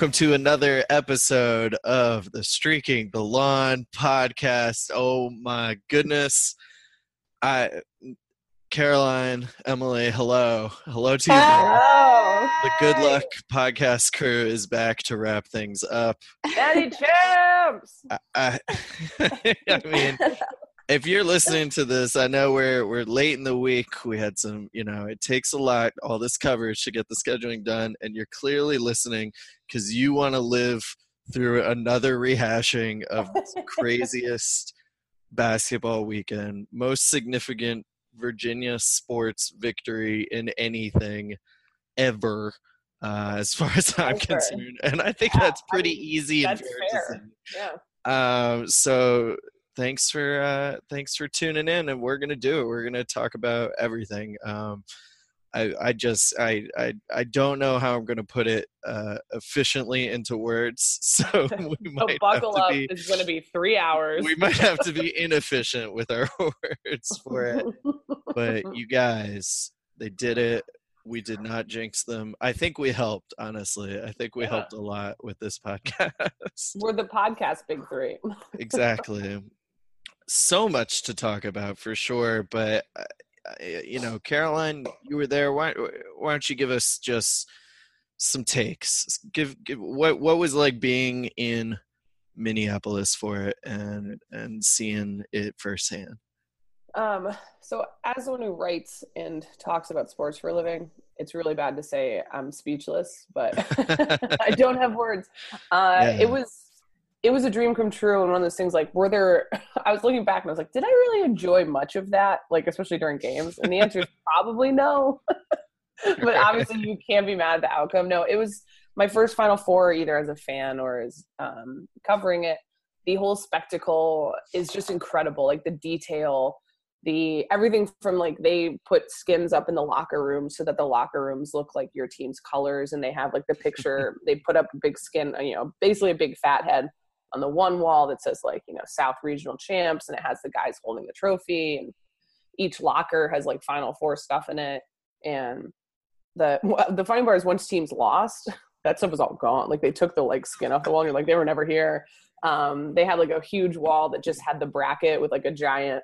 welcome to another episode of the Streaking the Lawn podcast. Oh my goodness. I Caroline, Emily, hello. Hello to you. Oh, The Good Luck podcast crew is back to wrap things up. Daddy Champs! I, I, I mean, if you're listening to this, I know we're we're late in the week. We had some, you know, it takes a lot, all this coverage to get the scheduling done, and you're clearly listening because you want to live through another rehashing of craziest basketball weekend, most significant Virginia sports victory in anything ever. Uh, as far as I'm concerned, and I think Yeah, that's I pretty mean, easy and that's fair to fair. say. Yeah. Um, so thanks for uh, thanks for tuning in, and we're gonna do it. We're gonna talk about everything. Um, I I just I I I don't know how I'm gonna put it uh, efficiently into words, so we So might have buckle to up. be It's going to be three hours. we might have to be inefficient with our words for it. But you guys, they did it. We did not jinx them. I think we helped. Honestly, I think we Yeah. helped a lot with this podcast. We're the podcast big three. exactly so much to talk about for sure but uh, uh, you know caroline you were there why, why don't you give us just some takes give, give what what was like being in minneapolis for it and and seeing it firsthand Um, so, as someone who writes and talks about sports for a living, it's really bad to say I'm speechless, but I don't have words. Uh, Yeah. It was it was a dream come true, and one of those things like, were there? I was looking back and I was like, did I really enjoy much of that? Like, especially during games, and the answer is probably no. but obviously, you can't be mad at the outcome. No, it was my first Final Four, either as a fan or as um, covering it. The whole spectacle is just incredible. Like the detail, the everything from like they put skins up in the locker room so that the locker rooms look like your team's colors, and they have like the picture. they put up a big skin, you know, basically a big fat head on the one wall that says like you know South Regional Champs, and it has the guys holding the trophy, and each locker has like Final Four stuff in it, and the the funny part is once teams lost, that stuff was all gone. Like they took the like skin off the wall. And you're like they were never here. Um, they had like a huge wall that just had the bracket with like a giant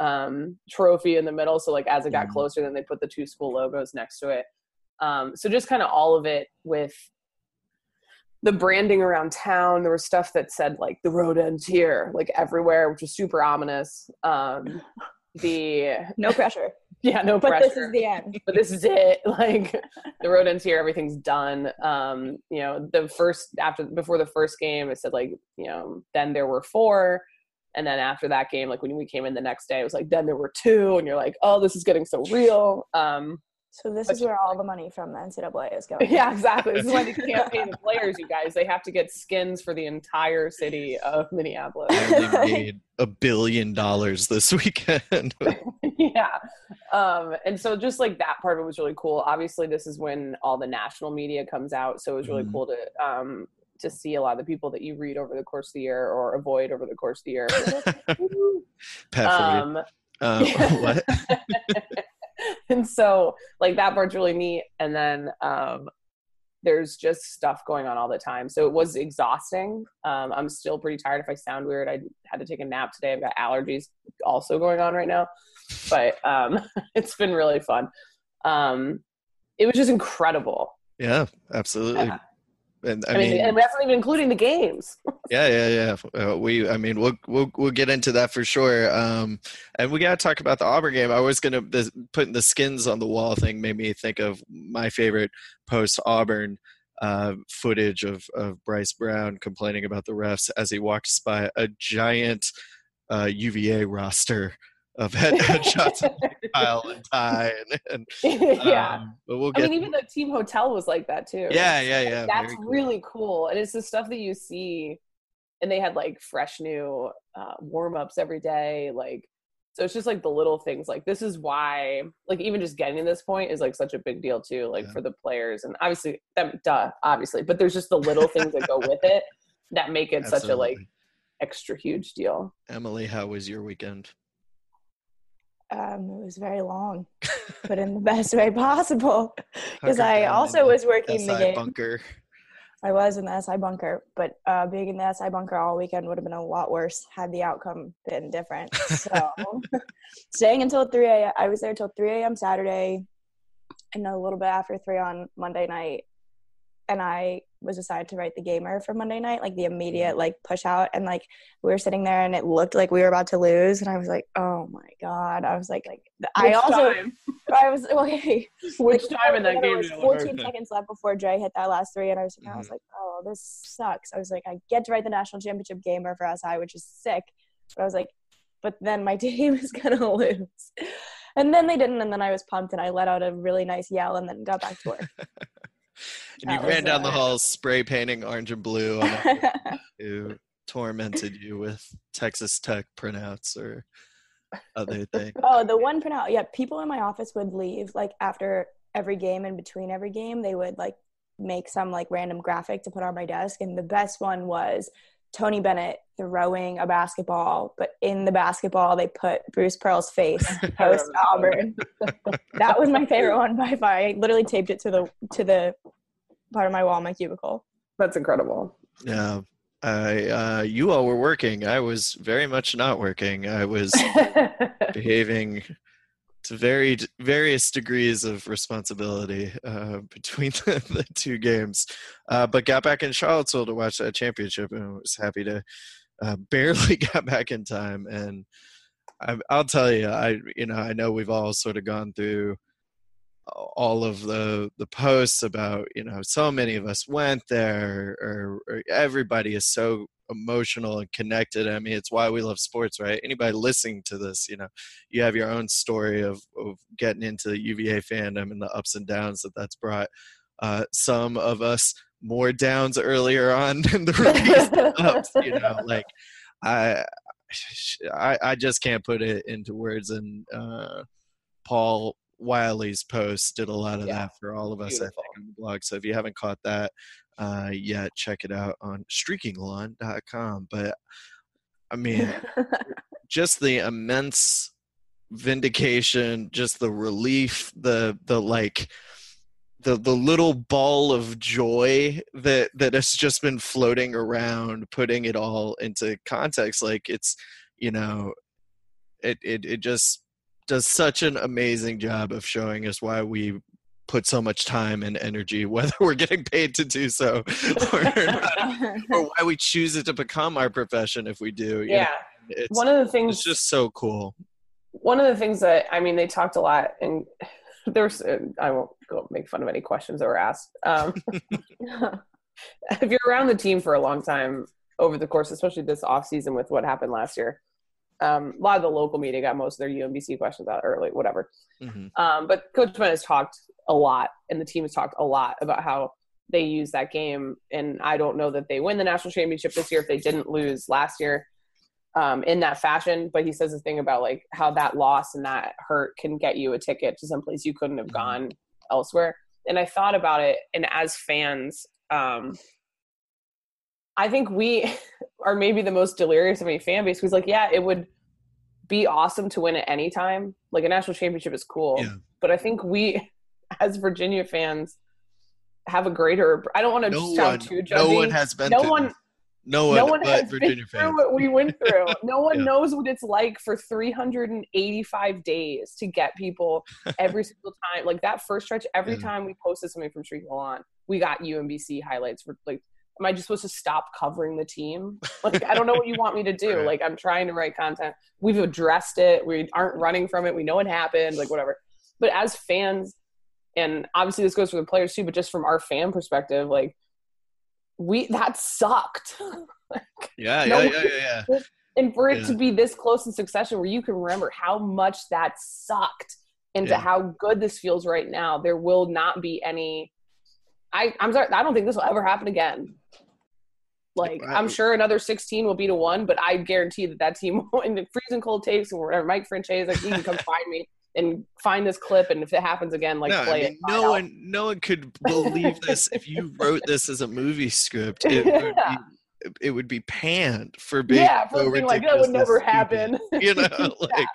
um, trophy in the middle. So like as it got Mhm. closer, then they put the two school logos next to it. Um, so just kind of all of it with the branding around town. There was stuff that said like the road ends here, like everywhere, which was super ominous. Um, the No pressure. yeah, no But pressure this is the end. but this is it. Like the road ends here, everything's done. Um, you know, the first after before the first game, it said like, you know, then there were four. And then after that game, like when we came in the next day, it was like, then there were two, and you're like, oh, this is getting so real. Um, So this But is where all the money from the NCAA is going. yeah, exactly. This is why they can't pay the players, you guys. They have to get skins for the entire city of Minneapolis. and they made a billion dollars this weekend yeah. Um, and so just like that part of it was really cool. Obviously, this is when all the national media comes out, so it was really Mhm. cool to um, to see a lot of the people that you read over the course of the year or avoid over the course of the year. Pat Forde. um, Uh, what and so like that part's really neat. And then um, there's just stuff going on all the time. So it was exhausting. Um, I'm still pretty tired. If I sound weird, I had to take a nap today. I've got allergies also going on right now, but um, it's been really fun. Um, it was just incredible. Yeah, absolutely. Yeah. And I, I mean, mean, and that's not even including the games. yeah, yeah, yeah. Uh, we, I mean, we'll we'll we'll get into that for sure. Um, and we got to talk about the Auburn game. I was gonna this, putting the skins on the wall thing made me think of my favorite post Auburn uh, footage of of Bryce Brown complaining about the refs as he walks by a giant uh, UVA roster of head headshots of Kyle and Ty and, and yeah. Um, but we'll get. I mean, even the team hotel was like that too. Yeah, yeah, yeah. That's cool. really cool, and it's the stuff that you see, and they had like fresh new uh, warm ups every day, like. So it's just like the little things. Like this is why, like even just getting to this point is like such a big deal too. Like yeah. for the players, and obviously, them, duh, obviously, but there's just the little things that go with it that make it Absolutely. such a like extra huge deal. Emily, how was your weekend? Um, it was very long, but in the best way possible. Because I also was working SI the game. Bunker. I was in the SI bunker, but uh, being in the SI bunker all weekend would have been a lot worse had the outcome been different. So, staying until 3 a.m. I was there until 3 a.m. Saturday, and a little bit after 3 on Monday night. And I was assigned to write the gamer for Monday night, like the immediate mm-hmm. like push out, and like we were sitting there and it looked like we were about to lose, and I was like, oh my god, I was like, like Which I also, time? I was okay. Which like, time in that game? Was 14 seconds left before Dre hit that last three, and I was, mm-hmm. I was mm-hmm. like, oh, this sucks. I was like, I get to write the national championship gamer for SI, which is sick, but I was like, but then my team is gonna lose. And then they didn't, and then I was pumped, and I let out a really nice yell, and then got back to work. and you ran down the halls spray painting orange and blue who tormented you with Texas Tech printouts or other things. Oh, the one printout. Yeah, people in my office would leave like after every game and between every game. They would like make some like random graphic to put on my desk, and the best one was Tony Bennett throwing a basketball, but in the basketball they put Bruce Pearl's face post Auburn. that was my favorite one by far. I literally taped it to the to the part of my wall, in my cubicle. That's incredible. Yeah. I uh, you all were working. I was very much not working. I was behaving to very various degrees of responsibility uh, between the, the, two games, uh, but got back in Charlottesville to watch that championship and was happy to uh, barely got back in time. And I, I'll tell you, I you know I know we've all sort of gone through all of the the posts about you know so many of us went there or, or, everybody is so emotional and connected i mean it's why we love sports right anybody listening to this you know you have your own story of, of getting into the uva fandom and the ups and downs that that's brought uh, some of us more downs earlier on than the rookies ups you know like I, I i just can't put it into words and uh paul Wiley's post did a lot of yeah. that for all of us, Beautiful. I think, on the blog. So if you haven't caught that uh, yet, check it out on streakinglawn.com. But I mean, just the immense vindication, just the relief, the the like the the little ball of joy that that has just been floating around, putting it all into context. Like it's you know, it it it just does such an amazing job of showing us why we put so much time and energy, whether we're getting paid to do so or, not, or why we choose it to become our profession if we do. Yeah. Know, one of the things it's just so cool. One of the things that I mean, they talked a lot, and there's I won't go make fun of any questions that were asked. Um, if you're around the team for a long time over the course, especially this off season with what happened last year, um, a lot of the local media got most of their UMBC questions out early, whatever. Mm-hmm. Um, but Coach Ben has talked a lot, and the team has talked a lot about how they use that game. And I don't know that they win the national championship this year if they didn't lose last year um, in that fashion. But he says the thing about like how that loss and that hurt can get you a ticket to someplace you couldn't have mm-hmm. gone elsewhere. And I thought about it, and as fans, um, I think we are maybe the most delirious of any fan base. Who's like, yeah, it would be awesome to win at any time. Like a national championship is cool, yeah. but I think we, as Virginia fans, have a greater. I don't want to No sound one, too judgy. no one has been. No through one- this. No one, no one but has Virginia been fans. through what we went through. No one Yeah. knows what it's like for 385 days to get people every single time. Like that first stretch, every Yeah. time we posted something from Streak on, we got UMBC highlights for like. Am I just supposed to stop covering the team? Like, I don't know what you want me to do. Like, I'm trying to write content. We've addressed it. We aren't running from it. We know it happened. Like, whatever. But as fans, and obviously this goes for the players too, but just from our fan perspective, like, we that sucked. Yeah, No yeah, yeah, yeah, yeah. and for it Yeah. to be this close in succession where you can remember how much that sucked into Yeah. how good this feels right now there will not be any i i'm sorry i don't think this will ever happen again like I- i'm sure another 16 will be to one but i guarantee that that team in the freezing cold takes or whatever mike francesa is like he can come find me and find this clip and if it happens again like no, I mean, it no one, no one could believe this if you wrote this as a movie script. It would be, it would be panned for being yeah so being like that would never stupid. happen You know, like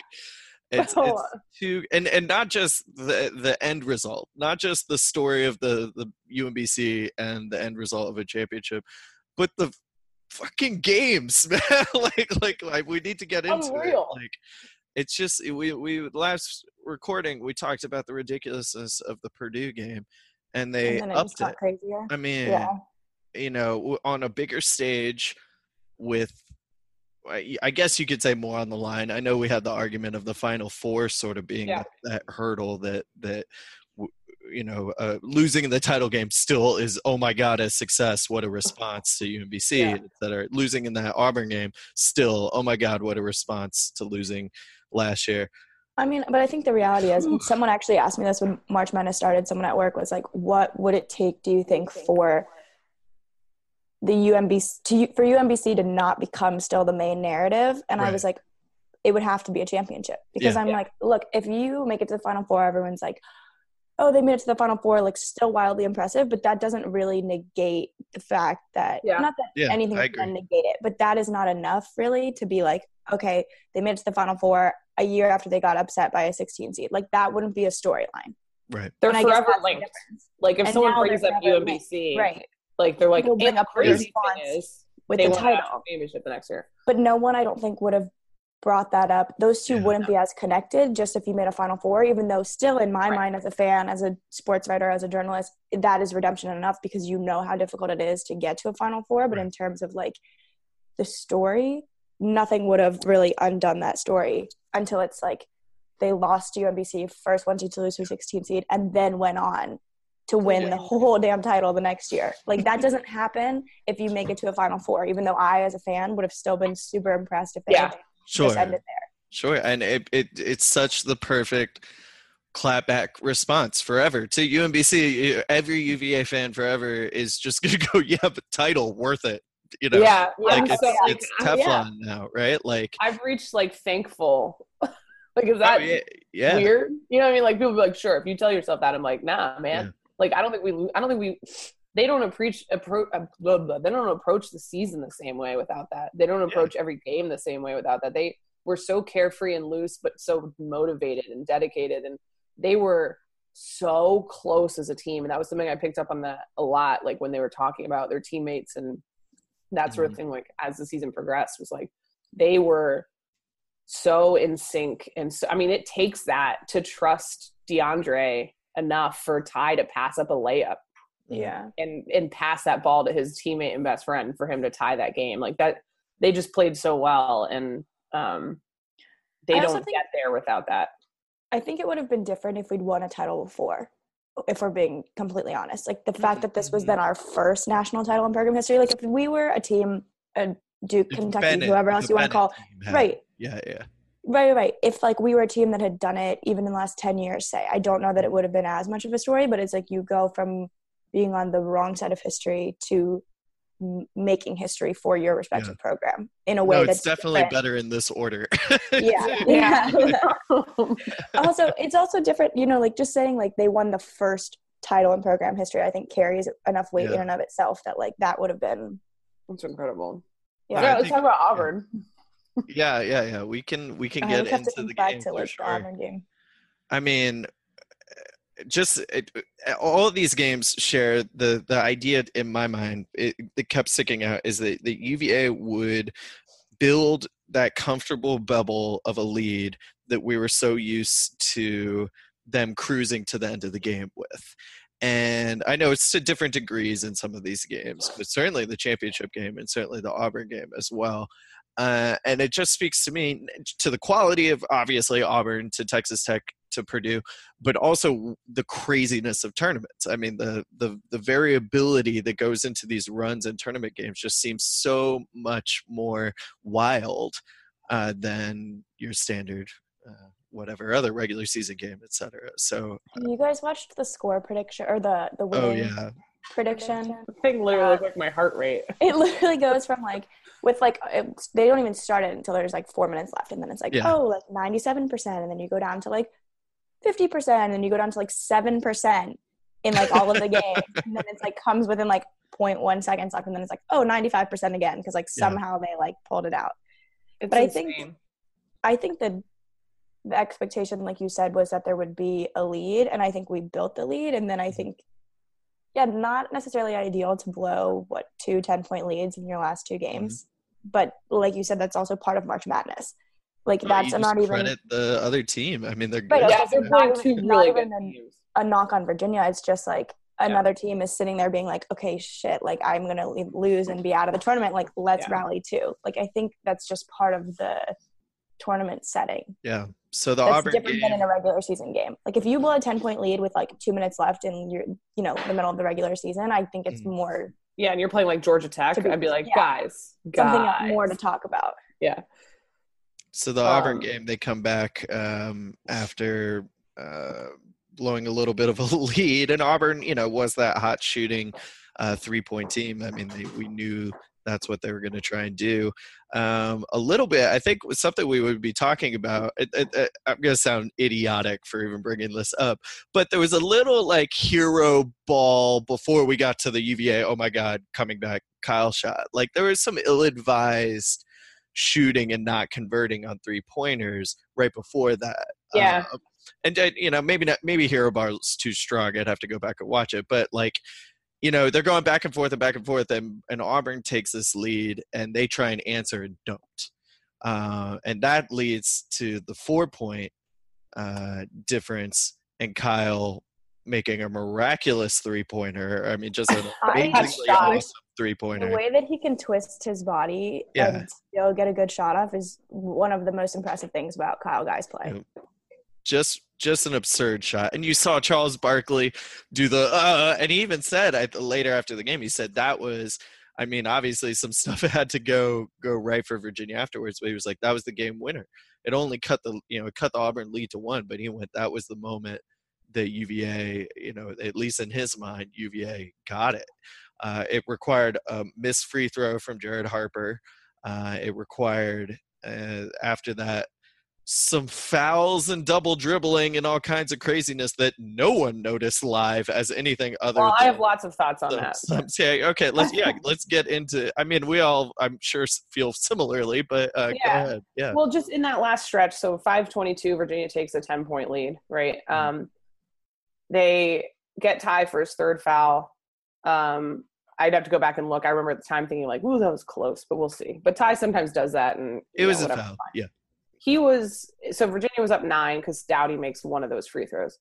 it's it's too, and and not just the the end result, not just the story of the the UMBC and the end result of a championship, but the fucking games, man. like, like like we need to get into Unreal. it. Like it's just we we last recording we talked about the ridiculousness of the Purdue game, and they and it upped it. crazier. I mean, Yeah. you know, on a bigger stage with I guess you could say more on the line. I know we had the argument of the final four sort of being Yeah. that, that hurdle that that you know uh, losing in the title game still is oh my god a success what a response to UMBC Yeah. et cetera. losing in that Auburn game still oh my god what a response to losing last year I mean, but I think the reality is, someone actually asked me this when March Madness started. Someone at work was like, "What would it take, do you think, for the UMBC to for UMBC to not become still the main narrative?" And I was like, "It would have to be a championship because Yeah. I'm Yeah. like, look, if you make it to the Final Four, everyone's like." Oh, they made it to the Final Four, like still wildly impressive, but that doesn't really negate the fact that Yeah. not that yeah anything can negate it, but that is not enough really to be like, okay, they made it to the Final Four a year after they got upset by a 16 seed. Like that wouldn't be a storyline. right they're And forever that's the linked like if And someone now brings up forever UMBC Right. like they're like People bring up crazy response thing is With they the title. national championship the next year. But no one I don't think would have brought that up. Those two Yeah. wouldn't be as connected just if you made a Final Four, even though still in my Right. mind as a fan, as a sports writer, as a journalist, that is redemption enough because you know how difficult it is to get to a Final Four. But Right. in terms of like the story, nothing would have really undone that story until it's like they lost to UMBC, first one to lose to a 16 seed, and then went on to win the whole damn title the next year. Like that doesn't happen if you make it to a Final Four. Even though I, as a fan, would have still been super impressed if they Yeah. Sure just ended there. Sure, and it, it it's such the perfect clapback response forever to UMBC. Every UVA fan forever is just gonna go, yeah, but title worth it. You know, yeah, like I'm it's, so, it's I'm- Teflon yeah. now, right? Like, I've reached like thankful. like is oh, that yeah, yeah, weird? You know what I mean? Like people be like, sure. If you tell yourself that, I'm like, nah, man. Yeah. Like I don't think we. I don't think we. They don't approach. Appro- blah. They don't approach the season the same way without that. They don't approach every game the same way without that. They were so carefree and loose, but so motivated and dedicated, and they were so close as a team. And that was something I picked up on that a lot. Like when they were talking about their teammates and that sort of Mhm. thing. Like as the season progressed, was like they were so in sync and so i mean it takes that to trust deandre enough for ty to pass up a layup Yeah. and and pass that ball to his teammate and best friend for him to tie that game like that they just played so well and um they don't think- get there without that I think it would have been different if we'd won a title before, if we're being completely honest. Like the fact that this was then our first national title in program history. Like if we were a team, a Duke, If Kentucky, Bennett- whoever else the you want to call, had- right, Yeah, yeah. right, right. If like we were a team that had done it even in the last 10 years, say, I don't know that it would have been as much of a story, but it's like you go from being on the wrong side of history to m- making history for your respective program in a way No, that's definitely different. better in this order. Yeah. yeah also it's also different you know like just saying like they won the first title in program history i think carries enough weight in and of itself that like that would have been it's incredible yeah, yeah, let's think- talk about auburn yeah, yeah, yeah. We can we can I get would into the think back game to for like the. Auburn game I mean, just it, all of these games share the the idea in my mind it, that kept sticking out is that the UVA would build that comfortable bubble of a lead that we were so used to them cruising to the end of the game with. And I know it's to different degrees in some of these games, but certainly the championship game and certainly the Auburn game as well. Uh, and it just speaks to me to the quality of obviously Auburn to Texas Tech to Purdue, but also the craziness of tournaments. I mean, the the the variability that goes into these runs and tournament games just seems so much more wild uh, than your standard. Uh, whatever other regular season game, etc. So, you guys watched the score prediction or the the oh yeah, prediction? The thing literally looked like my heart rate. It literally goes from like with like it, they don't even start it until there's like four minutes left, and then it's like Yeah. oh like ninety seven percent, and then you go down to like fifty percent, and then you go down to like seven percent in like all of the games, and then it's like comes within like 0.1 seconds left, and then it's like oh 95 percent again because like Yeah. somehow they like pulled it out. It's But I think- I think that the expectation, like you said, was that there would be a lead, and I think we built the lead. And then I think, yeah, not necessarily ideal to blow what two 10 point leads in your last two games, mm-hmm. but like you said, that's also part of March Madness. Like Well, that's you not even credit the other team. I mean, they're Right, good. I yeah, was they're gonna playing say, two not really even good teams. a knock on Virginia. It's just like another team is sitting there being like, okay, shit, like I'm gonna lose and be out of the tournament. Like let's Yeah. rally too. Like I think that's just part of the tournament setting. Yeah. So the that's Auburn different than in a regular season game. Like if you blow a ten point lead with like two minutes left in your you know the middle of the regular season, I think it's Mhm. more Yeah, and you're playing like Georgia Tech. To be- I'd be like, yeah. guys, guys. something more to talk about. Yeah. So the Auburn um, game, they come back um, after uh, blowing a little bit of a lead, and Auburn, you know, was that hot shooting uh, three point team. I mean, they, we knew that's what they were going to try and do. Um, a little bit, I think, was something we would be talking about. It, it, it, I'm going to sound idiotic for even bringing this up, but there was a little like hero ball before we got to the UVA. Oh my God, coming back, Kyle shot. Like there was some ill advised shooting and not converting on three pointers right before that. Yeah. Uh, and uh, you know, maybe not. Maybe hero ball's too strong. I'd have to go back and watch it. But like, you know, they're going back and forth and back and forth, and, and Auburn takes this lead, and they try and answer and don't. Uh, and that leads to the four point uh, difference, and Kyle making a miraculous three pointer. I mean, just an amazingly awesome three pointer. The way that he can twist his body Yeah. and still get a good shot off is one of the most impressive things about Kyle Guy's play. Just just an absurd shot and you saw charles barkley do the uh and he even said I, later after the game he said that was i mean obviously some stuff had to go go right for virginia afterwards but he was like that was the game winner it only cut the you know it cut the auburn lead to one but he went that was the moment that uva you know at least in his mind uva got it uh, it required a missed free throw from jared harper uh, it required uh, after that some fouls and double dribbling and all kinds of craziness that no one noticed live as anything other Well, I have lots of thoughts on some- that. some- yeah, okay, let's yeah, let's get into. I mean, we all, I'm sure, feel similarly, but uh, Yeah. go ahead. Yeah, Well, just in that last stretch, so 522, Virginia takes a 10 point lead, right? Mhm. Um, they get Ty for his third foul. Um, I'd have to go back and look. I remember at the time thinking, like, ooh, that was close, but we'll see. But Ty sometimes does that. And it was know, a foul. Yeah, He was, so Virginia was up nine because Doughty makes one of those free throws.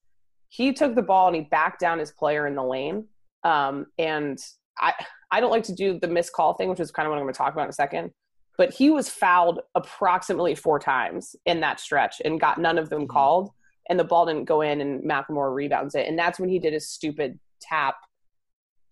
He took the ball and he backed down his player in the lane. Um, and I, I don't like to do the missed call thing, which is kind of what I'm going to talk about in a second. But he was fouled approximately four times in that stretch and got none of them Mhm. called. And the ball didn't go in, and McLemore rebounds it. And that's when he did his stupid tap,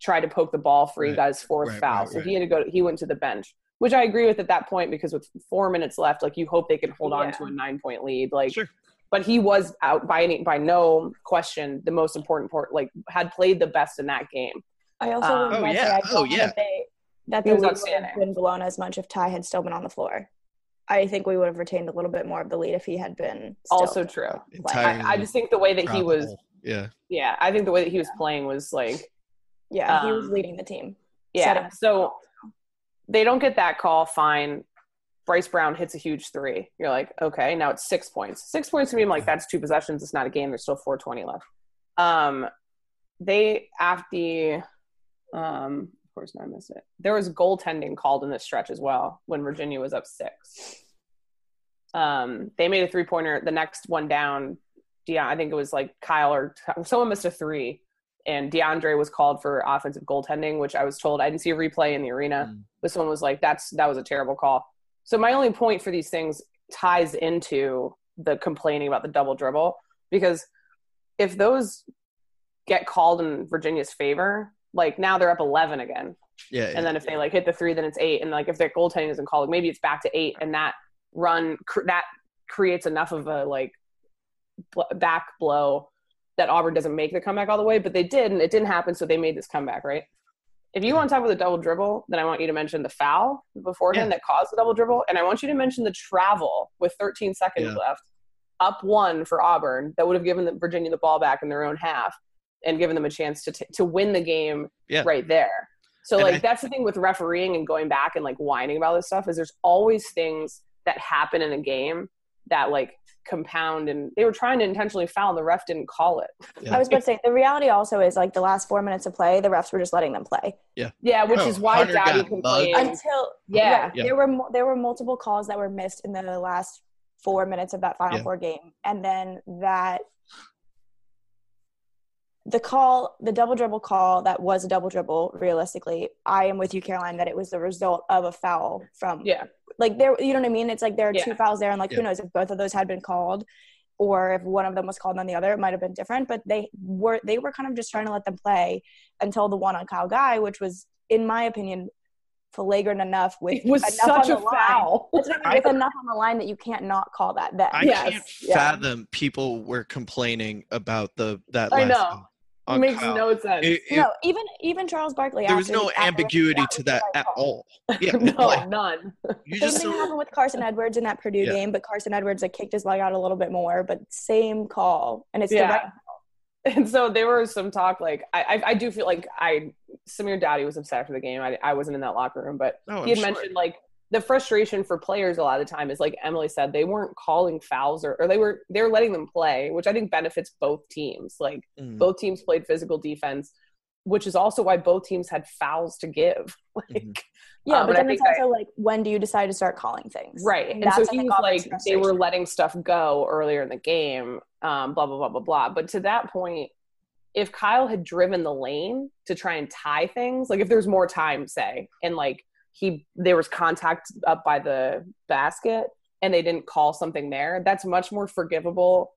tried to poke the ball for Right. you guys' fourth Right, foul. right, so he had to go. He went to the bench, which I agree with at that point because with four minutes left, like you hope they can hold on to a nine point lead. Like sure. but he was out by any by no question the most important part like had played the best in that game I also Um, would Oh, yeah. say I Oh, don't know yeah. that they that He the lead would have been blown as much if Ty had still been on the floor. I think we would have retained a little bit more of the lead if he had been. Still also true. Entirely I, I just think the way that he was. Yeah, yeah i think the way that he was playing was like Yeah, he was Um, leading the team. yeah so they don't get that call fine. Bryce brown hits a huge three. You're like okay now it's six points. Six points to me i'm like that's two possessions it's not a game there's still 420 left. Um, they after the, um, of course, no, I missed it. There was goaltending called in this stretch as well when Virginia was up six. Um, they made a three pointer. The next one down, yeah, I think it was like Kyle or someone missed a three, and DeAndre was called for offensive goaltending, which I was told I didn't see a replay in the arena, Mm. but someone was like, "That's that was a terrible call." So my only point for these things ties into the complaining about the double dribble because if those get called in Virginia's favor, like now they're up 11 again. Yeah. And then if they like hit the three, then it's eight. And like if their goaltending isn't called, maybe it's back to eight. And that run cr- that creates enough of a like bl- back blow that Auburn doesn't make the comeback all the way. But they did, and it didn't happen. So they made this comeback, right? If you mm-hmm. want to talk about the double dribble, then I want you to mention the foul beforehand that caused the double dribble, and I want you to mention the travel with 13 seconds Yeah. left, up one for Auburn that would have given the, Virginia the ball back in their own half and given them a chance to t- to win the game Yeah. right there. So And like I- that's the thing with refereeing and going back and like whining about this stuff is there's always things that happen in a game that like compound and they were trying to intentionally foul the ref didn't call it. Yeah. I was about to say the reality also is like the last four minutes of play, the refs were just letting them play Yeah, yeah which Oh, is why Hunter Doughty complained. mugged. until Yeah. Yeah. there were mo- there were multiple calls that were missed in the last four minutes of that final Yeah. four game, and then that the call, the double dribble call that was a double dribble. Realistically, I am with you, Caroline, that it was the result of a foul from yeah. like there. You know what I mean? It's like there are Yeah. two fouls there, and like Yeah. who knows if both of those had been called. Or if one of them was called on the other, it might have been different. But they were they were kind of just trying to let them play until the one on Kyle Guy, which was, in my opinion, flagrant enough with It was enough such on a the line. foul. That's I mean, enough on the line that you can't not call that then. I Yes, can't yeah. fathom people were complaining about the that I last know. one on makes Kyle. no sense. It- it- no, even even Charles Barkley. there was no the- ambiguity to that at all. Yeah, no, like, none. you Same thing don't- happened with Carsen Edwards in that Purdue Yeah. game, but Carsen Edwards like kicked his leg out a little bit more, but same call, and it's Yeah. the right. And so there was some talk like I, I I do feel like I Samir Doughty was upset after the game. I, I wasn't in that locker room, but No, he I'm had sure. mentioned like the frustration for players a lot of the time is like Emily said they weren't calling fouls or, or they were they're letting them play, which I think benefits both teams. Like Mm, both teams played physical defense, which is also why both teams had fouls to give. Like Mhm. Yeah, Um, but then it's think I- also like when do you decide to start calling things? right. And, that's, so I he think, was Auburn's like they were letting stuff go earlier in the game, um, blah blah blah blah blah. But to that point, if Kyle had driven the lane to try and tie things, like if there's more time, say, and like he there was contact up by the basket and they didn't call something there, that's much more forgivable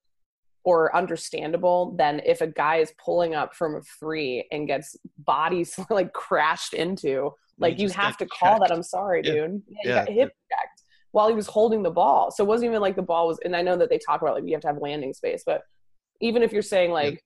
or understandable than if a guy is pulling up from a three and gets bodies like crashed into. Like you have to call that. I'm sorry, Yeah. dude. Yeah, Yeah. got hip checked while he was holding the ball. So it wasn't even like the ball was. And I know that they talk about like you have to have landing space, but even if you're saying like,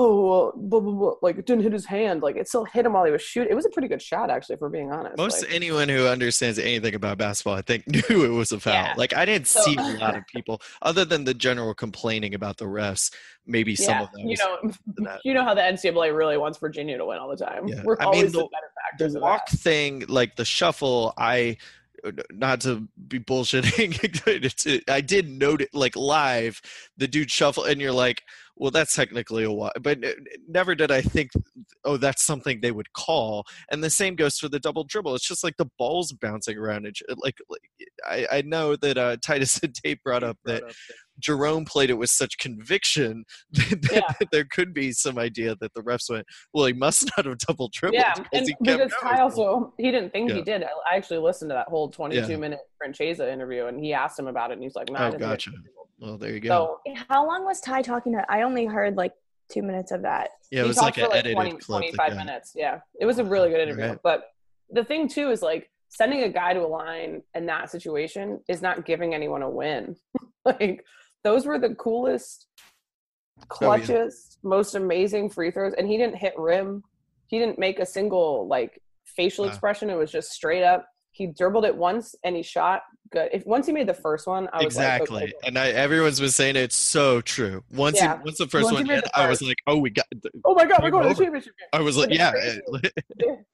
oh, well, blah, blah, blah, like it didn't hit his hand, like it still hit him while he was shooting. It was a pretty good shot, actually, if we're being honest. Most Like, anyone who understands anything about basketball, I think, knew it was a foul. Yeah. Like I didn't So- see a lot of people, other than the general complaining about the refs. Maybe some of them. you know, you know how the NCAA really wants Virginia to win all the time. Yeah. We're I mean, always the- the better factors. the of walk that. thing, like the shuffle, I not to be bullshitting, I did note it like live. The dude shuffle, and you're like, well, that's technically a walk, but never did I think, oh, that's something they would call. And the same goes for the double dribble. It's just like the ball's bouncing around. And like, like I, I know that uh, Titus and Tate brought up that Jerome played it with such conviction that, that Yeah. there could be some idea that the refs went, well, he must not have double dribbled. Yeah, 'cause and he kept because going. Ty also he didn't think he did. I I actually listened to that whole 22 Yeah. minute Francesa interview, and he asked him about it, and he's like, "No, I Oh, didn't think gotcha. Well, there you go. So How long was Ty talking to? I only heard like two minutes of that. yeah, it he was like for an edited 20, clip. 25 minutes. Yeah, it was a really good interview. Right. But the thing too is like sending a guy to a line in that situation is not giving anyone a win. like those were the coolest, Oh, yeah. most amazing free throws, and he didn't hit rim. He didn't make a single like facial Wow. expression. It was just straight up. He dribbled it once and he shot good. If once he made the first one, I was Exactly, like, okay, and I, everyone's been saying it's so true. Once, Yeah. he, once the first Once one hit, the I was like, oh, we got. oh my god, we're going to the championship game. I was like, yeah.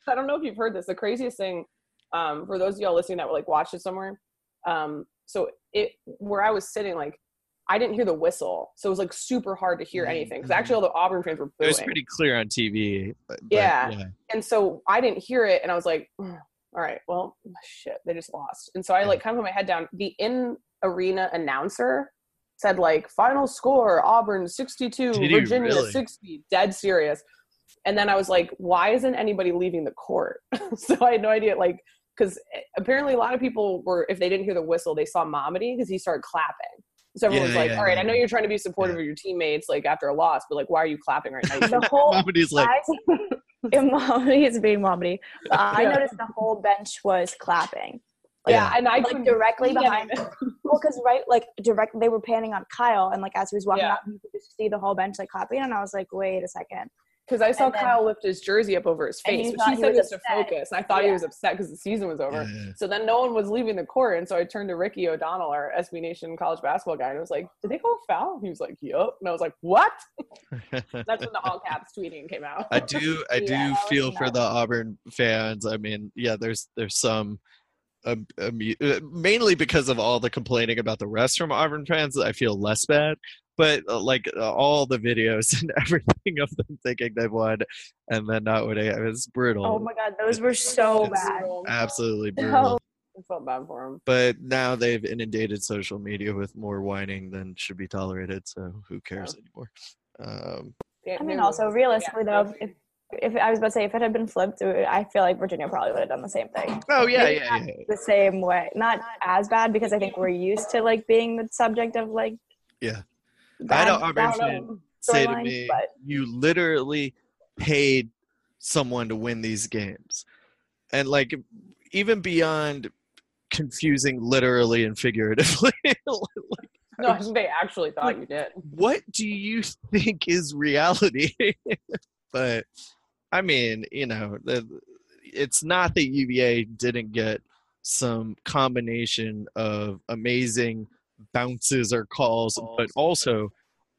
I don't know if you've heard this. The craziest thing, um, for those of y'all listening that were like watched it somewhere, um, so it where I was sitting, like I didn't hear the whistle, so it was like super hard to hear anything. Because actually, all the Auburn fans were It was pretty clear on TV. But, but Yeah. and so I didn't hear it, and I was like, "Mm, "All right, well, shit, they just lost." And so I like kind of put my head down. The in arena announcer said like, "Final score: Auburn sixty-two, Did Virginia really? sixty." Dead serious. And then I was like, "Why isn't anybody leaving the court?" so I had no idea, like, because eh, apparently a lot of people were, if they didn't hear the whistle, they saw Mamadi because he started clapping. So everyone's was Yeah, like, yeah, "All right, yeah. I know you're trying to be supportive Yeah. of your teammates, like after a loss, but like, why are you clapping right now?" You The whole Nobody's like, I, Mamadi is being Mamadi. But I noticed the whole bench was clapping. Like, yeah, and I like directly behind any of it. Well, because right, like direct, they were panning on Kyle, and like as he was walking Yeah. out, you could just see the whole bench like clapping, and I was like, wait a second. Because I saw then- Kyle lift his jersey up over his face, you which thought he he said was was to focus. And I thought he was upset because the season was over. Yeah. So then no one was leaving the court. And so I turned to Ricky O'Donnell, our SB Nation college basketball guy, and I was like, Did they call a foul? He was like, Yup. And I was like, What? That's when the all caps tweeting came out. I do I do that was feel for the Auburn fans. I mean, yeah, there's there's some um, amu- uh, mainly because of all the complaining about the rest from Auburn fans. I feel less bad, but uh, like uh, all the videos and everything of them thinking they won and then not winning, it was brutal. Oh my god, those were so It's- bad. Absolutely No. brutal. I felt bad for him. But now they've inundated social media with more whining than should be tolerated. So who cares anymore? Um, I mean, also realistically yeah. though, if, if I was about to say if it had been flipped, I feel like Virginia probably would have done the same thing. oh yeah, Maybe yeah, not yeah. The same way, not as bad because I think we're used to like being the subject of like. Yeah. I had bad an Auburn down- fan say to me, but- "You literally paid someone to win these games," and like even beyond confusing literally and figuratively, like, No, I think they actually thought you did. what do you think is reality? but I mean, you know, the, it's not that UVA didn't get some combination of amazing bounces or calls, but also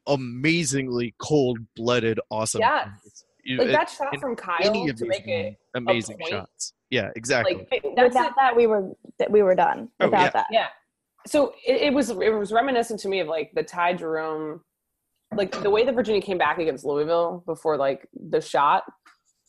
amazingly cold-blooded, awesome. Yes. plays. You- Like that shot in from Kyle any of to make it games, amazing point, shots. Yeah, exactly. like that's Without it. that, we were that we were done. Oh, Without yeah. that, Yeah. So it, it was it was reminiscent to me of like the Ty Jerome, like the way that Virginia came back against Louisville before like the shot.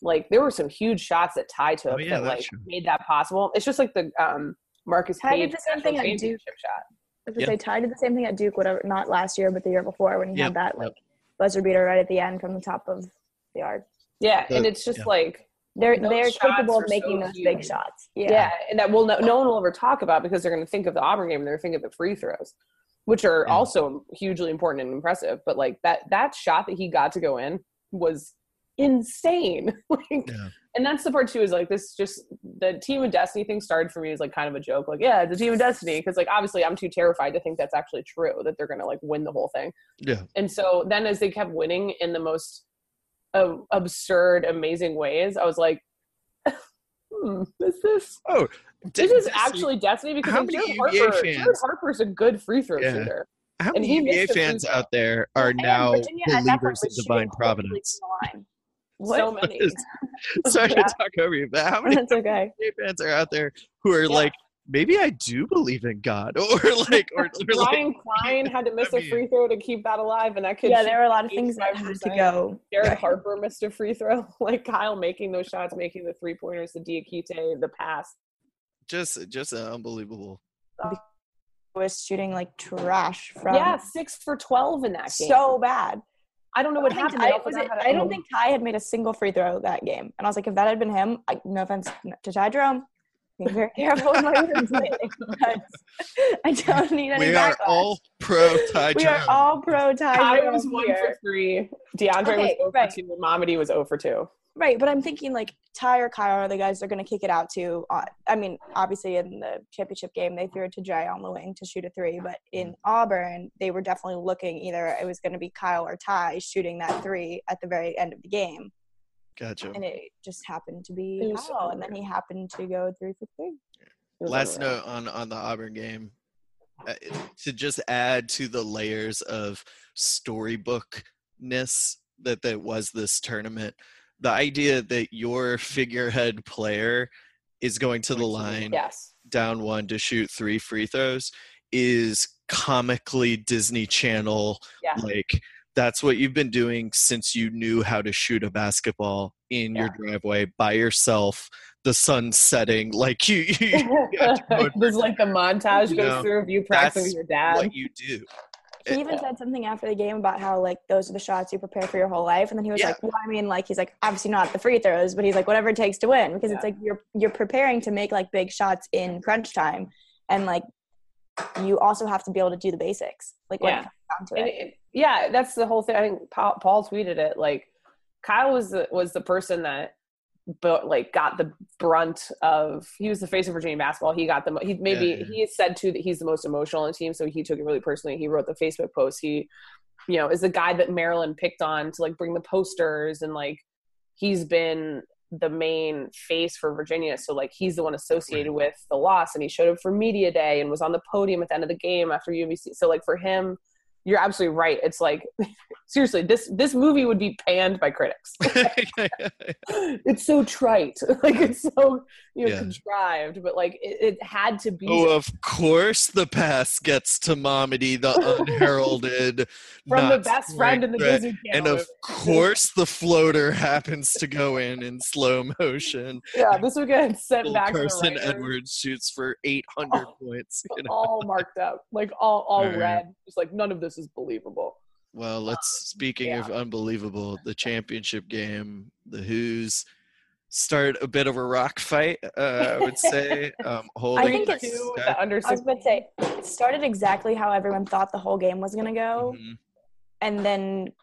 Like there were some huge shots that Ty took Oh, yeah, that like true. made that possible. It's just like the um Marcus Ty did Paige the same national thing at Duke. championship shot. I was gonna Yeah. say Ty did the same thing at Duke, whatever, not last year, but the year before when he Yep, had that yep. like buzzer beater right at the end from the top of the yard. Yeah, The- and it's just yeah. like They're Those they're capable of making so those big shots. yeah. Yeah. and that will no, no one will ever talk about because they're going to think of the Auburn game and they're thinking of the free throws, which are Yeah. also hugely important and impressive. But like that that shot that he got to go in was insane. like, Yeah. and that's the part too is like this just the team of destiny thing started for me as like kind of a joke. Like yeah, a team of destiny because like obviously I'm too terrified to think that's actually true that they're going to like win the whole thing. Yeah. And so then as they kept winning in the most uh, absurd, amazing ways, I was like, hmm, is this Oh, this is actually destiny because how like, many Jared UVA Harper, fans- Jared Harper's a good free throw Yeah. shooter. How and many UVA fans out there are And now Virginia at that point believers in divine providence? From the line. So many. Sorry to talk over you, but how many That's okay. UVA fans are out there who are Yeah. like, maybe I do believe in God, or like, or, or like, Ryan Cline had to miss I a mean- free throw to keep that alive, and that could Yeah, there were a lot of things that had to go. Jared right. Harper missed a free throw. Like Kyle making those shots, making the three pointers, the Diakite, the pass. just just unbelievable. Uh, was shooting like trash from yeah, six for twelve in that game. so bad. I don't know what don't, think happened. Ty, They was it, I don't think Ty had made a single free throw that game. And I was like, if that had been him, I, no offense to Ty Jerome, being very careful with my words lately because I don't need any We backlash. are all pro Ty we are all pro Ty Ty Jerome was one here. for three. DeAndre was Okay, 0 right. for two. and was 0 for two. Right, but I'm thinking like Ty or Kyle are the guys they're going to kick it out to. Uh, I mean, obviously in the championship game they threw it to Jay on the wing to shoot a three, but in Auburn they were definitely looking either it was going to be Kyle or Ty shooting that three at the very end of the game, Gotcha. and it just happened to be It was Kyle, and then he happened to go three for three. Last unreal. note on on the Auburn game, uh, to just add to the layers of storybookness that that was this tournament. The idea that your figurehead player is going to the line Yes. down one to shoot three free throws is comically Disney Channel. Yeah. Like that's what you've been doing since you knew how to shoot a basketball in your driveway by yourself. The sun setting, like you, you, you have to go There's like the montage You goes know, through of you practicing with your dad. what you do. He even said something after the game about how like those are the shots you prepare for your whole life, and then he was Yeah. like, "Well, I mean, like he's like obviously not the free throws, but he's like whatever it takes to win because it's like you're you're preparing to make like big shots in crunch time, and like you also have to be able to do the basics, like Yeah. it it. it- yeah, that's the whole thing. I think Paul, Paul tweeted it. Like Kyle was the was the person that, but like got the brunt of. He was the face of Virginia basketball. He got the. He maybe Yeah, yeah. he said too that he's the most emotional on the team, so he took it really personally. He wrote the Facebook post. He, you know, is the guy that Maryland picked on to like bring the posters and like he's been the main face for Virginia. So like he's the one associated with the loss and he showed up for media day and was on the podium at the end of the game after UMBC. So like for him, you're absolutely right. It's like seriously, this this movie would be panned by critics. it's so trite. like it's so you know Yeah. contrived, but like it, it had to be oh, of course, the pass gets to Mamadi, the unheralded from the best friend in the. Disney And Channel. of course, the floater happens to go in in slow motion. yeah, this would get sent back to the Carsen. Edwards shoots for 800 Oh. points. You know? all marked up, like all all red. Just like none of this is believable. Well, let's speaking yeah. of unbelievable, the championship game, the Hoos start a bit of a rock fight. Uh, I would say. Um, holding think it's- the under I was about to say it started exactly how everyone thought the whole game was gonna go, Mhm. and then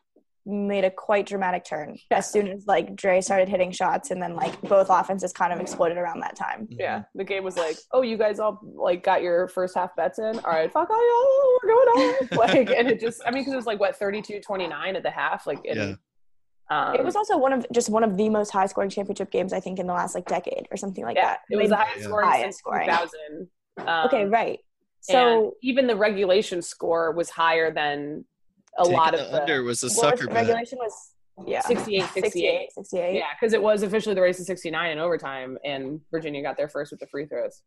made a quite dramatic turn as soon as like Dre started hitting shots, and then like both offenses kind of exploded around that time. Yeah, the game was like, oh, you guys all like got your first half bets in. All right, fuck all y'all, we're going on. like, and it just, I mean, because it was like what 32-29 at the half. Like, and, Yeah. um, It was also one of just one of the most high scoring championship games I think in the last like decade or something like yeah, that. it was the Like, highest Yeah. scoring Highest scoring. 2000. Um, okay, right. So So even the regulation score was higher than a Taking lot of the under was a what was sucker the regulation was yeah 68, 68. 68, 68. Yeah, because it was officially the race to 69 in overtime, and Virginia got there first with the free throws.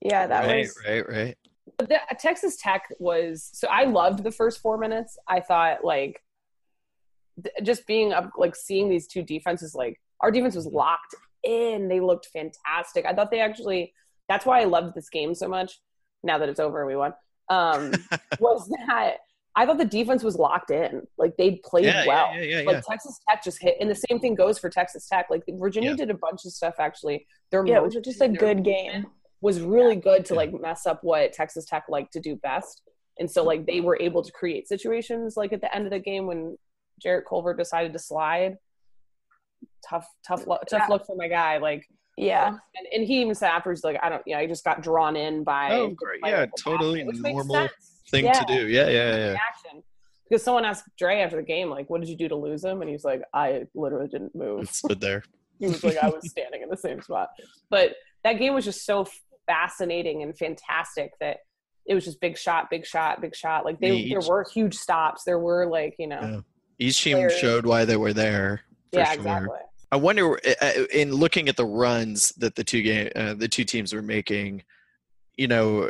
Yeah, that right, was right, right. But the, Texas Tech was so I loved the first four minutes. I thought like th- just being up, like seeing these two defenses, like our defense was locked in. They looked fantastic. I thought they actually. That's why I loved this game so much. Now that it's over and we won, um, was that I thought the defense was locked in. Like they played Yeah, yeah, well. yeah, yeah, like yeah. Texas Tech just hit, and the same thing goes for Texas Tech. Like Virginia Yeah. did a bunch of stuff actually. Their yeah, it was motion, just a good game. was really good to Yeah. like mess up what Texas Tech liked to do best. And so like they were able to create situations like at the end of the game when Jarrett Culver decided to slide. Tough, tough, lo- tough Yeah. look for my guy. Like, Yeah, um, and, and he even said afterwards, like, I don't, you know, I just got drawn in by. Oh, great. play Yeah, totally basket, which makes normal sense. Thing Yeah. to do. Yeah, yeah, yeah. Because someone asked Dre after the game, like, what did you do to lose him? And he was like, I literally didn't move. Stood there. He was like, I was standing in the same spot. But that game was just so fascinating and fantastic that it was just big shot, big shot, big shot. Like they, Each- there were huge stops. There were like, you know, Yeah. Each team Players. showed why they were there. Yeah, sure. exactly. I wonder uh, uh, in looking at the runs that the two game uh, the two teams were making, you know,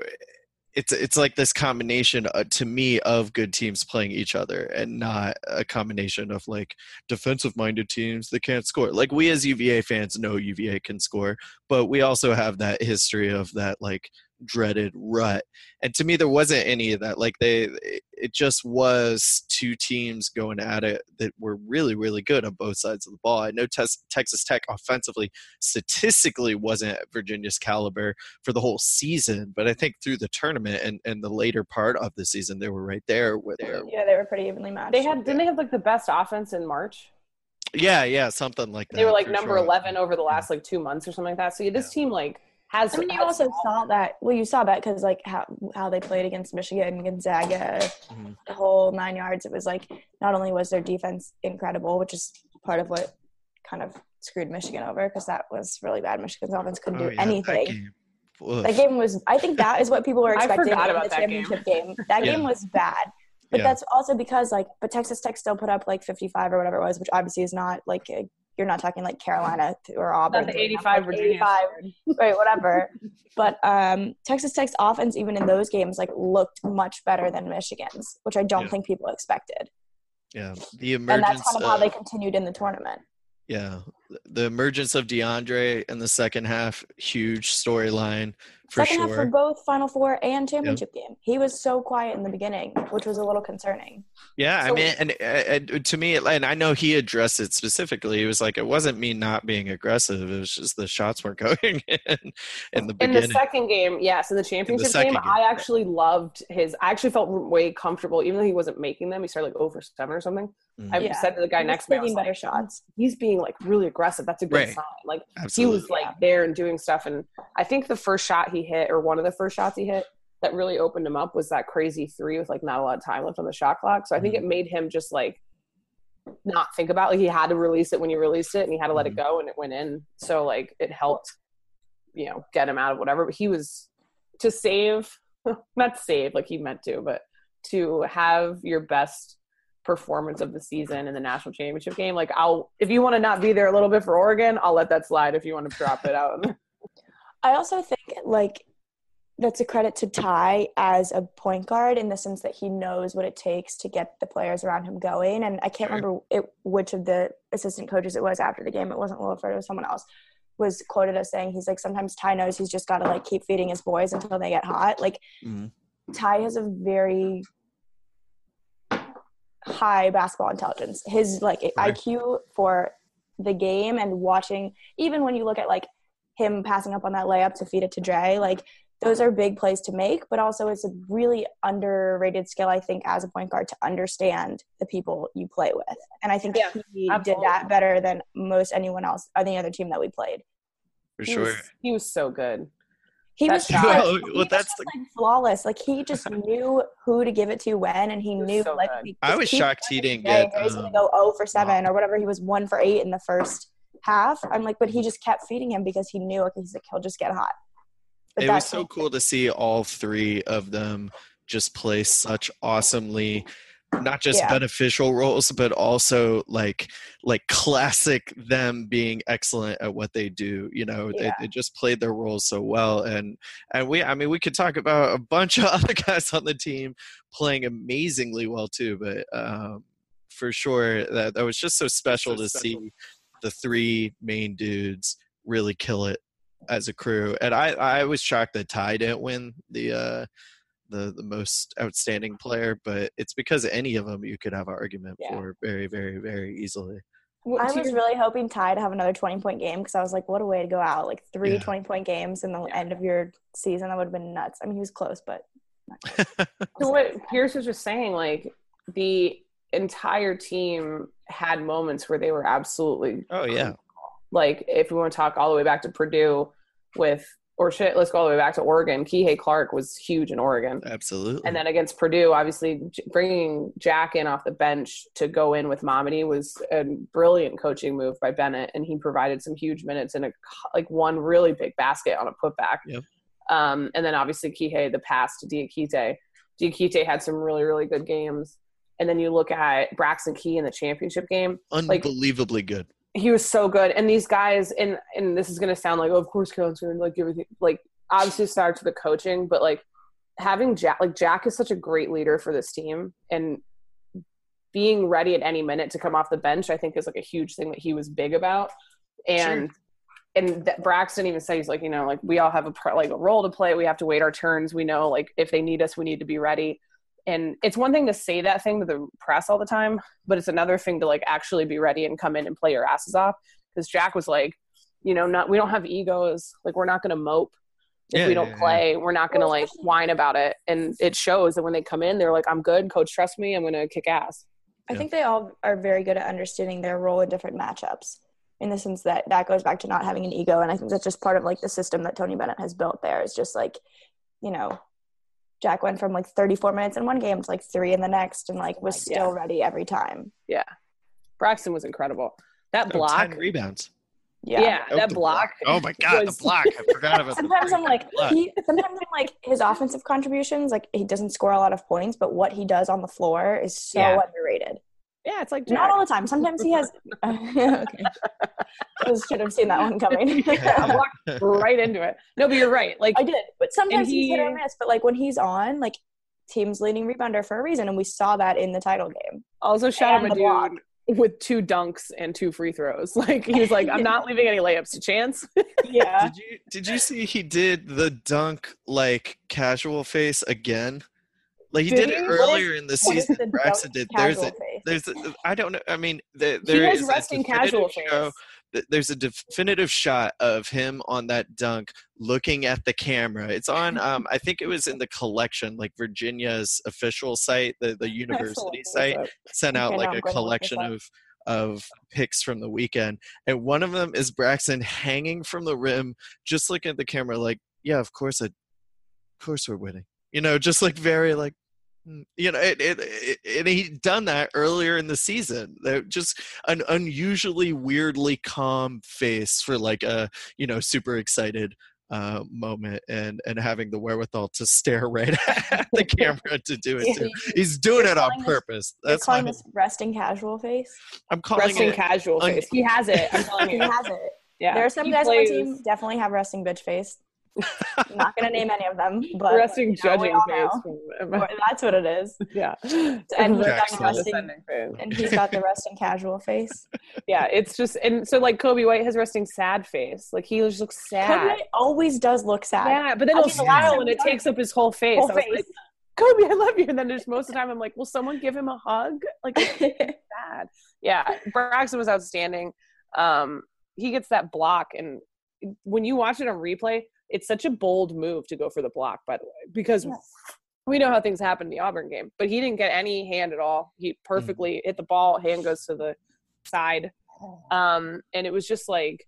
it's it's like this combination uh, to me of good teams playing each other and not a combination of like defensive minded teams that can't score. Like we as UVA fans know UVA can score, but we also have that history of that like dreaded rut. And to me there wasn't any of that. Like they it just was two teams going at it that were really really good on both sides of the ball. I know Tes- Texas Tech offensively statistically wasn't Virginia's caliber for the whole season, but I think through the tournament and, and the later part of the season they were right there with it. yeah, they were pretty evenly matched. They had, didn't they have like the best offense in March? Yeah, yeah, something like that. They were like number sure. 11 over the last like two months or something like that. So yeah, this team like has. I mean, you also saw that. Well, you saw that because like how how they played against Michigan, Gonzaga, Mhm. the whole nine yards. It was like not only was their defense incredible, which is part of what kind of screwed Michigan over because that was really bad. Michigan's offense couldn't Oh, do yeah, that anything. game. That game was. I think that is what people were expecting. I expecting forgot in about the that game. championship game. That Yeah. game was bad, but Yeah. that's also because like, but Texas Tech still put up like 55 or whatever it was, which obviously is not like a you're not talking like Carolina or Auburn. Not the 85 like Virginia. 85, right, whatever. but um, Texas Tech's offense, even in those games, like looked much better than Michigan's, which I don't Yeah. think people expected. Yeah, the emergence. And that's kind of how they continued in the tournament. yeah, the emergence of DeAndre in the second half, huge storyline for Second half for both Final Four and championship game. He was so quiet in the beginning, which was a little concerning. Yeah, I mean, and, and to me, and I know he addressed it specifically. He was like, "It wasn't me not being aggressive; it was just the shots weren't going in in the In the second game, yes, in the championship second game, game, I actually loved his. I actually felt way comfortable, even though he wasn't making them. He started like over seven or something. Mm. I Yeah. said to the guy He next to me, I was better like, shots. he's being like really aggressive. That's a good Right. sign. Like Absolutely. he was like there and doing stuff. And I think the first shot he hit, or one of the first shots he hit, that really opened him up was that crazy three with like not a lot of time left on the shot clock. So I think Mm-hmm. it made him just like not think about like he had to release it when he released it and he had to let Mm-hmm. it go and it went in. So like it helped, you know, get him out of whatever. But he was to save, not save like he meant to, but to have your best performance of the season in the national championship game. Like I'll if you want to not be there a little bit for Oregon, I'll let that slide if you want to drop it out. I also think like that's a credit to Ty as a point guard in the sense that he knows what it takes to get the players around him going. And I can't remember it, which of the assistant coaches it was after the game. It wasn't Williford, it was someone else. Was quoted as saying he's like sometimes Ty knows he's just got to like keep feeding his boys until they get hot. Like Mhm. Ty has a very high basketball intelligence. His like Right. IQ for the game and watching, even when you look at like him passing up on that layup to feed it to Dre, like those are big plays to make, but also it's a really underrated skill, I think, as a point guard to understand the people you play with. And I think Yeah, he did that better than most anyone else, any other team that we played. for he, sure. was, he was so good. He That was shot- so- Well, he well, was that's just, the- like flawless. Like he just knew who to give it to when, and he He was knew so like good. he I was shocked he didn't today, get, He's gonna um, go 0 for seven or whatever. He was one for eight in the first half. I'm like, but he just kept feeding him because he knew okay, he's like he'll just get hot. But it was that's so cool to see all three of them just play such awesomely not just Yeah. beneficial roles but also like like classic them being excellent at what they do you know they, Yeah. they just played their roles so well and and we i mean we could talk about a bunch of other guys on the team playing amazingly well too but um for sure that that was just so special to see the three main dudes really kill it as a crew. And I, I was shocked that Ty didn't win the uh, the the most outstanding player, but it's because any of them you could have an argument Yeah. for very, very, very easily. I was really hoping Ty to have another 20 point game because I was like, what a way to go out. Like three Yeah. 20 point games in the end of your season. That would have been nuts. I mean, he was close, but to what Pierce was just saying, like the entire team had moments where they were absolutely oh yeah, like if we want to talk all the way back to Purdue with or shit, let's go all the way back to Oregon. Kihei Clark was huge in Oregon. absolutely. And then against Purdue, obviously bringing Jack in off the bench to go in with Mamadi was a brilliant coaching move by Bennett, and he provided some huge minutes and a like one really big basket on a putback. Yep. Um, and then obviously Kihei the pass to Diakite. Diakite had some really really good games. And then you look at Braxton Key in the championship game unbelievably good. he was so good. And these guys, and and this is gonna sound like, oh, of course, Caroline's gonna like everything. Like, obviously, it starts with the coaching, but like having Jack, like Jack is such a great leader for this team, and being ready at any minute to come off the bench, I think, is like a huge thing that he was big about. And and that Braxton even said he's like, you know, like we all have a part, like a role to play. We have to wait our turns. We know, like, if they need us, we need to be ready. And it's one thing to say that thing to the press all the time, but it's another thing to like actually be ready and come in and play your asses off. Because Jack was like, you know, not we don't have egos. Like we're not going to mope if Yeah, we don't yeah. play. We're not going to like whine about it. And it shows that when they come in, they're like, I'm good. Coach, trust me. I'm going to kick ass. I think they all are very good at understanding their role in different matchups in the sense that that goes back to not having an ego. And I think that's just part of like the system that Tony Bennett has built there is just like, you know, Jack went from like 34 minutes in one game to like three in the next and like was still yeah. ready every time. Yeah. Braxton was incredible. That Oh, block. 10 rebounds. Yeah, Yeah. Oh, that the block. Oh my god, was- the block! I forgot about. the Sometimes I'm like he sometimes I'm like his offensive contributions, like he doesn't score a lot of points, but what he does on the floor is so Yeah. underrated. Yeah, it's like Not all the time. Sometimes he has. okay. I should have seen that one coming. I walked right into it. No, but you're right. Like I did, but sometimes he's hit or he- miss. But like when he's on, like team's leading rebounder for a reason, and we saw that in the title game. also shout out and the block. dude with two dunks and two free throws. Like he was like, I'm not leaving any layups to chance. Yeah, Did you did you see he did the dunk like casual face again? Like he Did did, he? it What is- earlier in the season. the Braxton did. There's casual a face? There's a, I don't know. I mean, there, is resting casual show- There's a definitive shot of him on that dunk looking at the camera. It's on. Um, I think it was in the collection, like Virginia's official site, the the university site sent out Okay, like I'm a going to look collection of of pics from the weekend and one of them is braxton hanging from the rim just looking at the camera like yeah of course i of course we're winning you know just like very like you know it, it, it, and he'd done that earlier in the season They're just an unusually weirdly calm face for like a you know super excited uh, moment and and having the wherewithal to stare right at the camera to do it too. He's doing You're it on calling this- purpose. You're That's my calling this resting casual face. I'm calling resting it. casual un- face. He has it. I'm telling you, He has it. Yeah. there are some He guys plays on the team definitely have resting bitch face. I'm not gonna name any of them, but resting you know, judging face. know. From, But that's what it is. yeah. And he's got Resting the resting- And he's got the resting casual face. Yeah, it's just and so like Coby White has resting sad face. Like he just looks sad. Coby always does look sad. Yeah, but then I he'll mean, the last smile and it takes up his whole face. Whole I was face. like, Coby, I love you. And then there's most of the time I'm like, will someone give him a hug? Like sad. Yeah, Braxton was outstanding. Um, he gets that block, and when you watch it on replay, it's such a bold move to go for the block. By the way, because Yes. we know how things happen in the Auburn game, but he didn't get any hand at all. He perfectly hit the ball. Hand goes to the side, um, and it was just like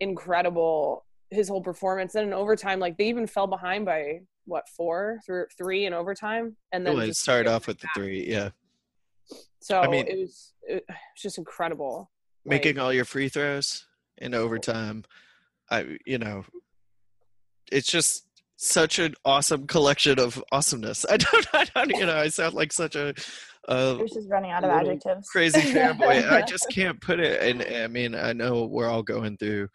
incredible. His whole performance. And in overtime, like they even fell behind by what four, through three in overtime, and then Well, it just started off with the three, yeah. So I mean- it was it was just incredible. Making Like- all your free throws in overtime. I, you know, it's just such an awesome collection of awesomeness. I don't, I don't, you know, I sound like such a, a You're just running out of adjectives. crazy fanboy. I just can't put it. And I mean, I know we're all going through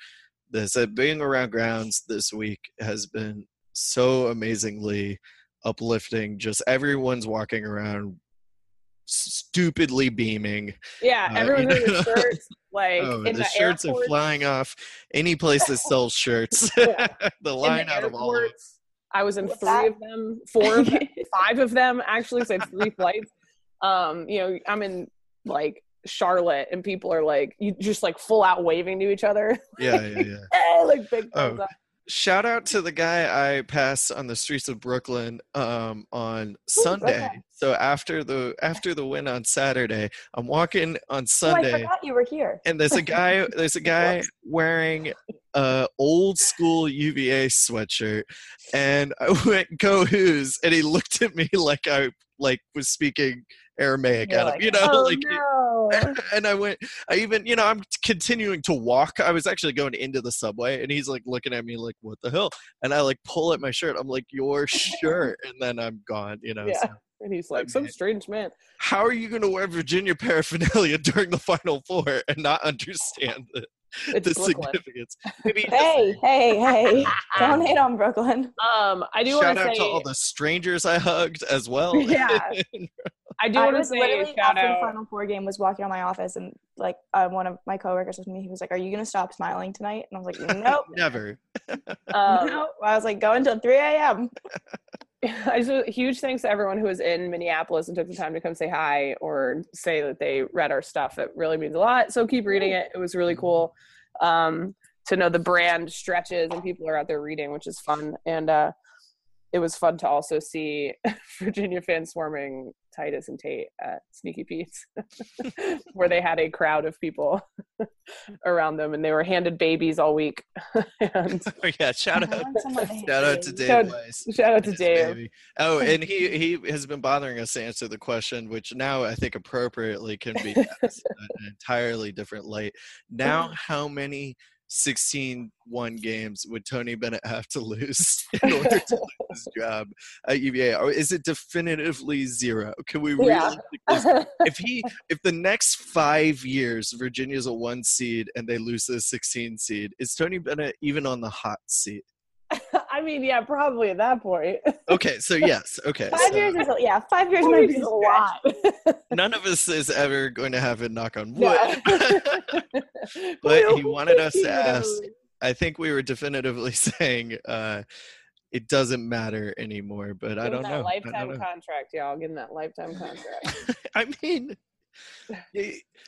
this. Uh, being around grounds this week has been so amazingly uplifting. Just everyone's walking around stupidly beaming. Yeah, Uh, everyone's you in know, their shirts, like oh, in the, the, shirts airport, are flying off any place that sells shirts. Yeah. the line the out of all of it. I was in What's three that? of them, four, of them, five of them actually. So it's three flights. Um, you know, I'm in like Charlotte, and people are like, you just like full out waving to each other, Yeah, yeah, yeah. hey, like big thumbs Oh, up. Shout out to the guy I passed on the streets of Brooklyn um, on Sunday. Brooklyn. So after the after the win on Saturday, I'm walking on Oh, I Sunday, forgot you were here. and there's a guy there's a guy wearing a old school UVA sweatshirt, and I went go Hoos, and he looked at me like I like was speaking Aramaic You're at him, like, you know, oh like. no! and I went, I even, you know, I'm continuing to walk. I was actually going into the subway and he's like looking at me like, what the hell? And I like pull at my shirt. I'm like, your shirt. And then I'm gone, you know. Yeah. so and he's like, some strange man. how are you going to wear Virginia paraphernalia during the Final Four and not understand It's the Brooklyn. significance? Maybe Hey, hey, hey! Don't hate on Brooklyn. Um, I do shout want out to to all the strangers I hugged as well. Yeah. I do I want to was say literally shout after the. Final Four game was walking on my office and like uh, one of my coworkers with me. He was like, "Are you gonna stop smiling tonight?" And I was like, "Nope." Never. Um, nope. I was like, "Go until 3 a.m." I just huge thanks to everyone who was in Minneapolis and took the time to come say hi or say that they read our stuff. It really means a lot. So keep reading it. It was really cool um, to know the brand stretches and people are out there reading, which is fun. And uh, it was fun to also see Virginia fans swarming Titus and Tate at Sneaky Pete's, where they had a crowd of people around them and they were handed babies all week. and Oh, yeah. Shout out. to Shout out to. Dave Shout- Weiss. shout out to Dave. baby. Oh, and he he has been bothering us to answer the question, which now I think appropriately can be asked in an entirely different light. Now, how many 16 one games would Tony Bennett have to lose in order to lose his job at UVA? Or is it definitively zero? Can we Yeah. realistically if he if the next five years Virginia's a one seed and they lose the 16 seed, is Tony Bennett even on the hot seat? I mean, yeah, probably at that point. Okay, so yes, okay. Five so years is yeah. Five years might be a a lot. none of us is ever going to have it knock on wood. Yeah. But he wanted us to ask. I think we were definitively saying uh, it doesn't matter anymore, but I give him don't that know. I Lifetime don't know. contract, y'all. Give him that lifetime contract. I mean,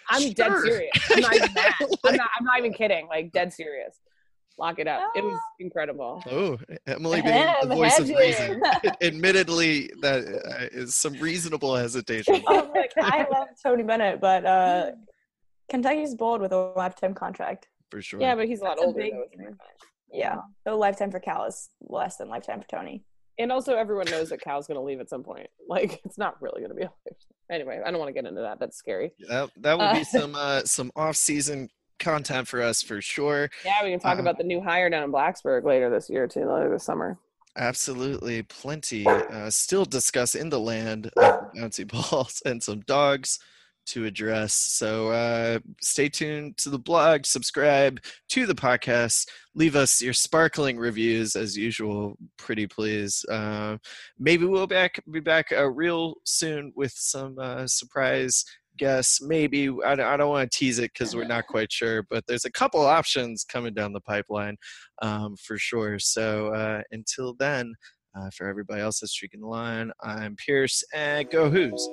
I'm dead serious. I'm not even mad. I'm, not, I'm not even kidding. Like dead serious. Lock it up. It was Ah. incredible. oh, Emily being the voice of hedging. reason. Admittedly, that uh, some reasonable hesitation. I'm I love Tony Bennett, but uh, Kentucky's bold with a lifetime contract. For sure. Yeah, but he's a lot That's a older big though. Yeah, so lifetime for Cal is less than lifetime for Tony. And also, everyone knows that Cal's going to leave at some point. Like, it's not really going to be. A anyway, I don't want to get into that. That's scary. that, that would be Uh, some uh, some off season content for us for sure. Yeah, we can talk Uh, about the new hire down in Blacksburg later this year too, later this summer. Absolutely, plenty uh, still discuss in the land of bouncy balls and some dogs to address. So uh, stay tuned to the blog, subscribe to the podcast, leave us your sparkling reviews as usual. Pretty please. Uh, maybe we'll back be back uh, real soon with some uh, surprise guests. Maybe I, don't- I don't want to tease it because we're not quite sure, but there's a couple options coming down the pipeline um, for sure. So uh, until then, uh, for everybody else that's streaking the lawn, I'm Pierce and go Hoos.